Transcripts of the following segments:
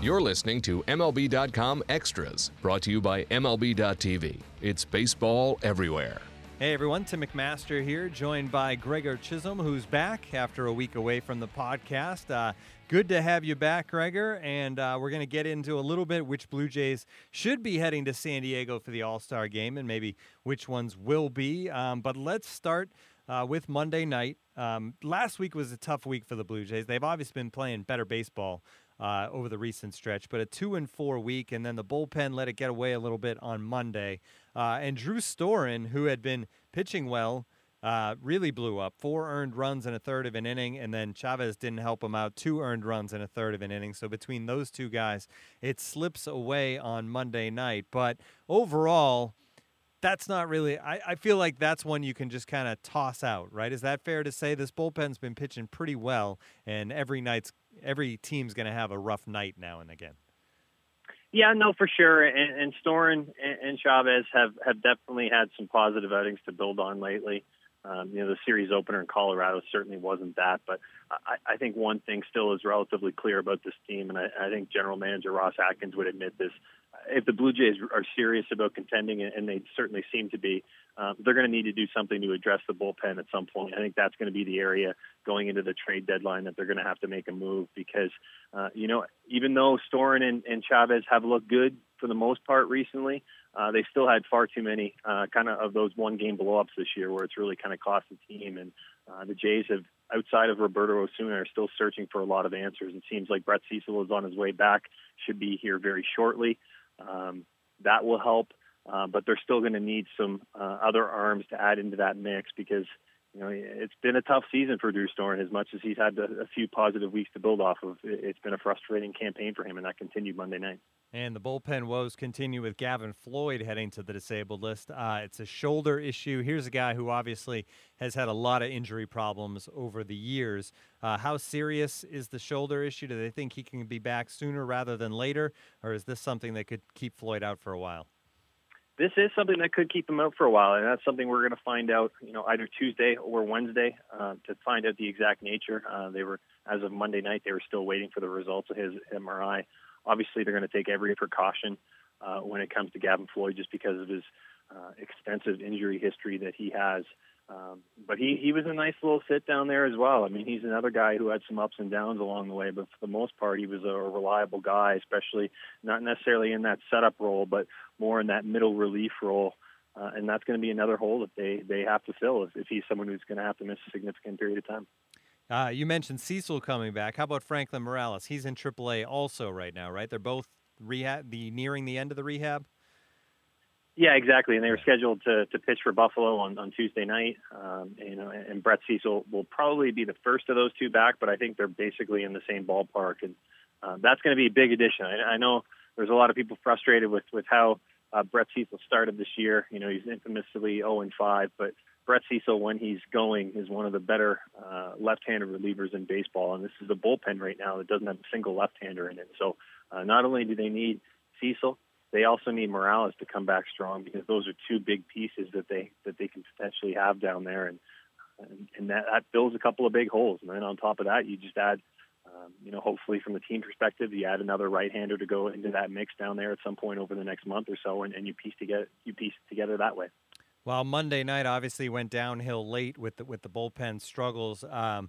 You're listening to MLB.com Extras, brought to you by MLB.tv. It's baseball everywhere. Hey everyone, Tim McMaster here, joined by Gregor Chisholm, who's back after a week away from the podcast. Uh, good to have you back, Gregor, and uh, we're going to get into a little bit which Blue Jays should be heading to San Diego for the All Star game and maybe which ones will be. Um, but let's start uh, with Monday night. Um, last week was a tough week for the Blue Jays. They've obviously been playing better baseball uh, over the recent stretch, but a two and four week, and then the bullpen let it get away a little bit on Monday. Uh, and Drew Storen, who had been pitching well, uh, really blew up. Four earned runs in a third of an inning, and then Chavez didn't help him out. Two earned runs in a third of an inning. So between those two guys, it slips away on Monday night. But overall, that's not really. I, I feel like that's one you can just kind of toss out, right? Is that fair to say? This bullpen's been pitching pretty well, and every night's every team's going to have a rough night now and again. Yeah, no, for sure. And, and Storen and, and Chavez have have definitely had some positive outings to build on lately. Um, you know, the series opener in Colorado certainly wasn't that, but I, I think one thing still is relatively clear about this team, and I, I think General Manager Ross Atkins would admit this. If the Blue Jays are serious about contending, and they certainly seem to be, um, they're going to need to do something to address the bullpen at some point. I think that's going to be the area going into the trade deadline that they're going to have to make a move because, uh, you know, even though Storen and, and Chavez have looked good for the most part recently, uh, they still had far too many uh, kind of of those one game blowups this year where it's really kind of cost the team. And uh, the Jays have, outside of Roberto Osuna, are still searching for a lot of answers. It seems like Brett Cecil is on his way back, should be here very shortly. Um, that will help, uh, but they're still going to need some uh, other arms to add into that mix because you know, it's been a tough season for Drew Storen. As much as he's had a, a, few positive weeks to build off of, it's been a frustrating campaign for him, and that continued Monday night. And the bullpen woes continue with Gavin Floyd heading to the disabled list. Uh, it's a shoulder issue. Here's a guy who obviously has had a lot of injury problems over the years. Uh, how serious is the shoulder issue? Do they think he can be back sooner rather than later, or is this something that could keep Floyd out for a while? This is something that could keep him out for a while, and that's something we're going to find out, you know, either Tuesday or Wednesday uh, to find out the exact nature. Uh, they were, as of Monday night, they were still waiting for the results of his MRI. Obviously, they're going to take every precaution uh, when it comes to Gavin Floyd, just because of his uh, extensive injury history that he has. Um, but he, he was a nice little sit down there as well. I mean, he's another guy who had some ups and downs along the way, but for the most part, he was a reliable guy, especially not necessarily in that setup role, but more in that middle relief role. Uh, and that's going to be another hole that they, they have to fill if, if he's someone who's going to have to miss a significant period of time. Uh, you mentioned Cecil coming back. How about Franklin Morales? He's in AAA also right now, right? They're both rehab, the nearing the end of the rehab. Yeah, exactly. And they were scheduled to, to pitch for Buffalo on, on Tuesday night. Um, you know, and Brett Cecil will probably be the first of those two back, but I think they're basically in the same ballpark, and uh, that's going to be a big addition. I, I know there's a lot of people frustrated with with how uh, Brett Cecil started this year. You know, he's infamously 0 and 5, but Brett Cecil, when he's going, is one of the better uh, left-handed relievers in baseball, and this is a bullpen right now that doesn't have a single left-hander in it. So, uh, not only do they need Cecil, they also need Morales to come back strong because those are two big pieces that they that they can potentially have down there, and and, and that, that fills a couple of big holes. And then on top of that, you just add, um, you know, hopefully from the team perspective, you add another right-hander to go into that mix down there at some point over the next month or so, and, and you piece together you piece together that way. Well, Monday night obviously went downhill late with the, with the bullpen struggles. Um,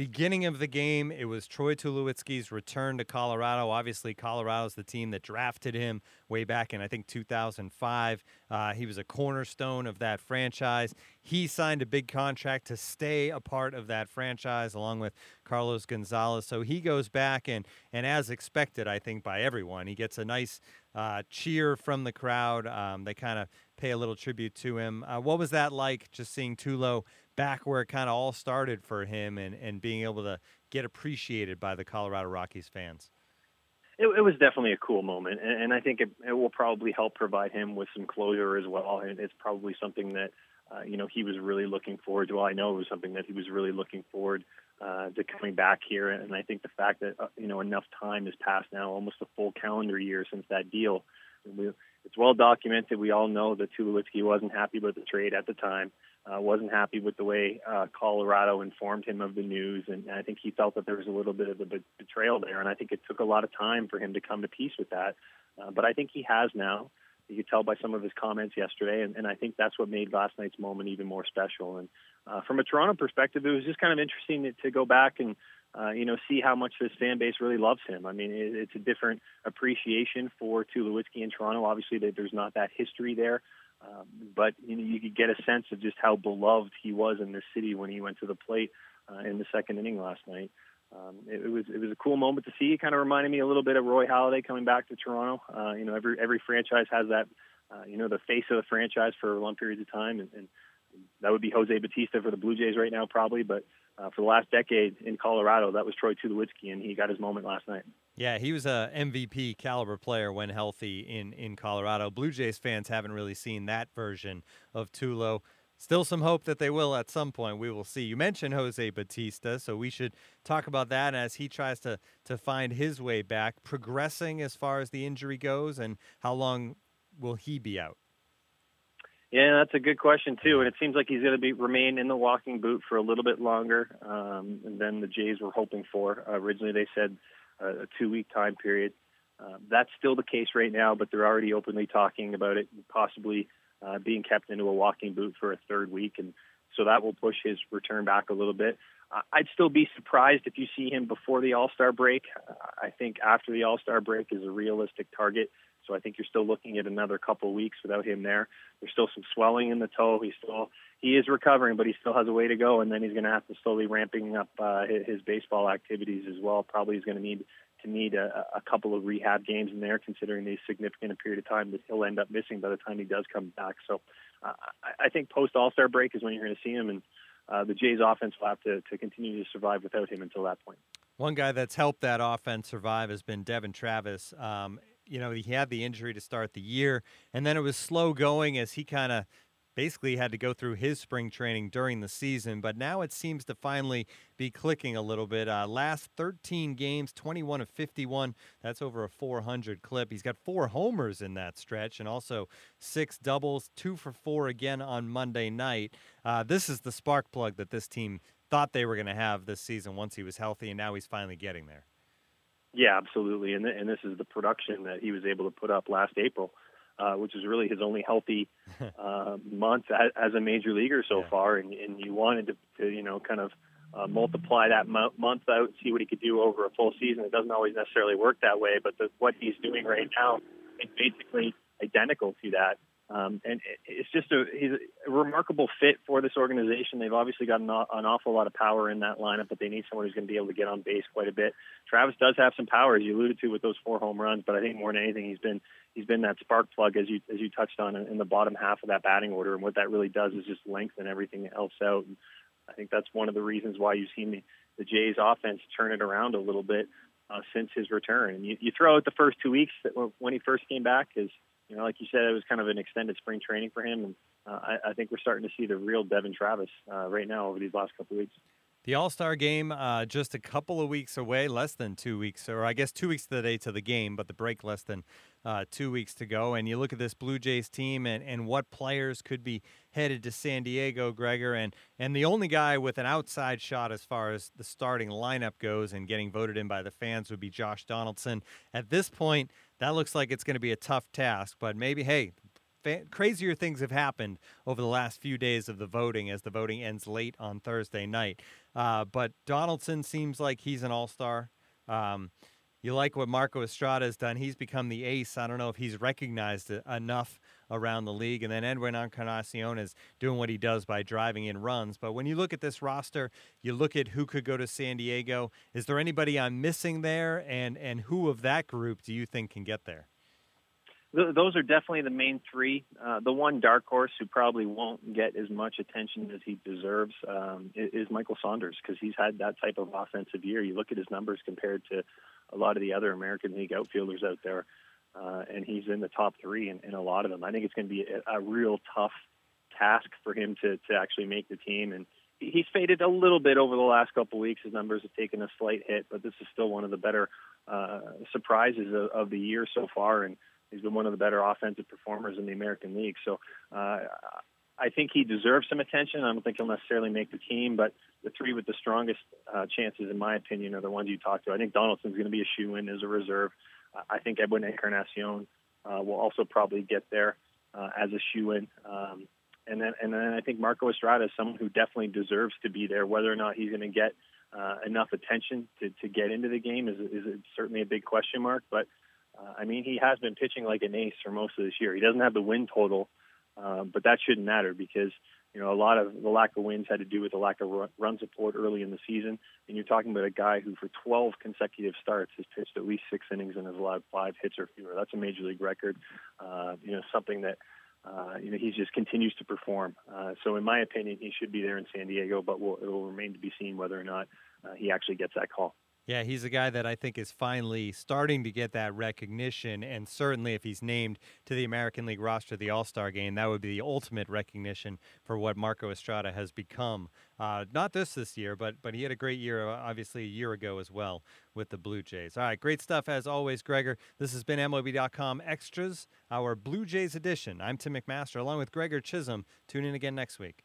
beginning of the game, it was Troy Tulowitzki's return to Colorado. Obviously, Colorado's the team that drafted him way back in, I think, 2005. Uh, he was a cornerstone of that franchise. He signed a big contract to stay a part of that franchise along with Carlos Gonzalez. So he goes back, and, and as expected, I think, by everyone, he gets a nice uh, cheer from the crowd. Um, they kind of pay a little tribute to him. Uh, what was that like just seeing Tulo back where it kind of all started for him and, and being able to get appreciated by the Colorado Rockies fans? It, it was definitely a cool moment, and, and I think it, it, will probably help provide him with some closure as well. And it's probably something that uh, you know he was really looking forward to. Well, I know it was something that he was really looking forward uh, to coming back here. And I think the fact that uh, you know enough time has passed now, almost a full calendar year since that deal. We, it's well documented. We all know that Tulowitzki wasn't happy with the trade at the time. uh, wasn't happy with the way uh, Colorado informed him of the news, and I think he felt that there was a little bit of a betrayal there, and I think it took a lot of time for him to come to peace with that. Uh, but I think he has now. You could tell by some of his comments yesterday, and, and I think that's what made last night's moment even more special. And uh, from a Toronto perspective, it was just kind of interesting to, to go back and uh, you know see how much this fan base really loves him. I mean, it, it's a different appreciation for Tulowitzki in Toronto. Obviously, there's not that history there, um, but you know you could get a sense of just how beloved he was in this city when he went to the plate uh, in the second inning last night. Um, it, it was it was a cool moment to see. It kind of reminded me a little bit of Roy Halladay coming back to Toronto. Uh, you know, every every franchise has that. Uh, you know, the face of the franchise for long periods of time, and, and that would be Jose Bautista for the Blue Jays right now, probably. But uh, for the last decade in Colorado, that was Troy Tulowitzki, and he got his moment last night. Yeah, he was a MVP caliber player when healthy in in Colorado. Blue Jays fans haven't really seen that version of Tulo. Still some hope that they will at some point. We will see. You mentioned Jose Bautista, so we should talk about that as he tries to to find his way back, progressing as far as the injury goes, and how long will he be out? Yeah, that's a good question too, and it seems like he's going to be remain in the walking boot for a little bit longer um, than the Jays were hoping for. Uh, originally, they said uh, a two-week time period. Uh, that's still the case right now, but they're already openly talking about it possibly uh, being kept into a walking boot for a third week, and so that will push his return back a little bit. I'd still be surprised if you see him before the All Star break. I think after the All Star break is a realistic target. So I think you're still looking at another couple weeks without him there. There's still some swelling in the toe. He's still he is recovering, but he still has a way to go. And then he's going to have to slowly ramping up uh, his, his baseball activities as well. Probably he's going to need to need a, a couple of rehab games in there, considering the significant period of time that he'll end up missing by the time he does come back. So uh, I, I think post All Star break is when you're going to see him, and uh, the Jays offense will have to, to continue to survive without him until that point. One guy that's helped that offense survive has been Devon Travis. Um, you know, he had the injury to start the year, and then it was slow going as he kind of basically had to go through his spring training during the season, but now it seems to finally be clicking a little bit. Uh, last 13 games, 21 of 51. That's over a 400 clip. He's got four homers in that stretch and also six doubles, two for four again on Monday night. Uh, this is the spark plug that this team thought they were going to have this season once he was healthy, and now he's finally getting there. Yeah, absolutely. And, th- and this is the production that he was able to put up last April, uh, which is really his only healthy uh, month as, as a major leaguer so yeah. far. And, and you wanted to, to, you know, kind of uh, multiply that mo- month out and see what he could do over a full season. It doesn't always necessarily work that way, but the, what he's doing right now is basically identical to that. Um, and it's just a he's a remarkable fit for this organization. They've obviously got an, an awful lot of power in that lineup, but they need someone who's going to be able to get on base quite a bit. Travis does have some power, as you alluded to, with those four home runs. But I think more than anything, he's been he's been that spark plug, as you as you touched on in the bottom half of that batting order. And what that really does is just lengthen everything else out. And I think that's one of the reasons why you've seen the, the Jays offense turn it around a little bit uh, since his return. And you, you throw out the first two weeks that when he first came back, because you know, like you said, it was kind of an extended spring training for him, and uh, I, I, think we're starting to see the real Devon Travis uh, right now over these last couple of weeks. The All Star game uh, just a couple of weeks away, less than two weeks, or I guess two weeks to the day to the game, but the break less than uh, two weeks to go. And you look at this Blue Jays team and, and what players could be headed to San Diego, Gregor, and and the only guy with an outside shot as far as the starting lineup goes and getting voted in by the fans would be Josh Donaldson. At this point, that looks like it's going to be a tough task, but maybe hey, crazier things have happened over the last few days of the voting as the voting ends late on Thursday night. Uh, but Donaldson seems like he's an all star. Um, you like what Marco Estrada has done. He's become the ace. I don't know if he's recognized enough around the league. And then Edwin Encarnacion is doing what he does by driving in runs. But when you look at this roster, you look at who could go to San Diego. Is there anybody I'm missing there? And, and who of that group do you think can get there? Those are definitely the main three. Uh, the one dark horse who probably won't get as much attention as he deserves um, is, is Michael Saunders because he's had that type of offensive year. You look at his numbers compared to a lot of the other American League outfielders out there, uh, and he's in the top three in, in a lot of them. I think it's going to be a, a real tough task for him to to actually make the team and he's faded a little bit over the last couple of weeks. His numbers have taken a slight hit, but this is still one of the better uh, surprises of, of the year so far. And He's been one of the better offensive performers in the American League. So uh, I think he deserves some attention. I don't think he'll necessarily make the team, but the three with the strongest uh, chances, in my opinion, are the ones you talked to. I think Donaldson's going to be a shoe in as a reserve. I think Edwin Encarnacion uh, will also probably get there uh, as a shoe in. Um, and then, and then I think Marco Estrada is someone who definitely deserves to be there. Whether or not he's going to get uh, enough attention to, to get into the game is, is certainly a big question mark. But uh, I mean, he has been pitching like an ace for most of this year. He doesn't have the win total, uh, but that shouldn't matter because you know a lot of the lack of wins had to do with the lack of run support early in the season. And you're talking about a guy who, for 12 consecutive starts, has pitched at least six innings and has allowed five hits or fewer. That's a major league record. Uh, you know, something that uh, you know, he just continues to perform. Uh, so, in my opinion, he should be there in San Diego, but we'll, it will remain to be seen whether or not uh, he actually gets that call. Yeah, he's a guy that I think is finally starting to get that recognition. And certainly, if he's named to the American League roster, the All Star game, that would be the ultimate recognition for what Marco Estrada has become. Uh, not this this year, but but he had a great year, uh, obviously, a year ago as well with the Blue Jays. All right, great stuff as always, Gregor. This has been MLB.com Extras, our Blue Jays edition. I'm Tim McMaster, along with Gregor Chisholm. Tune in again next week.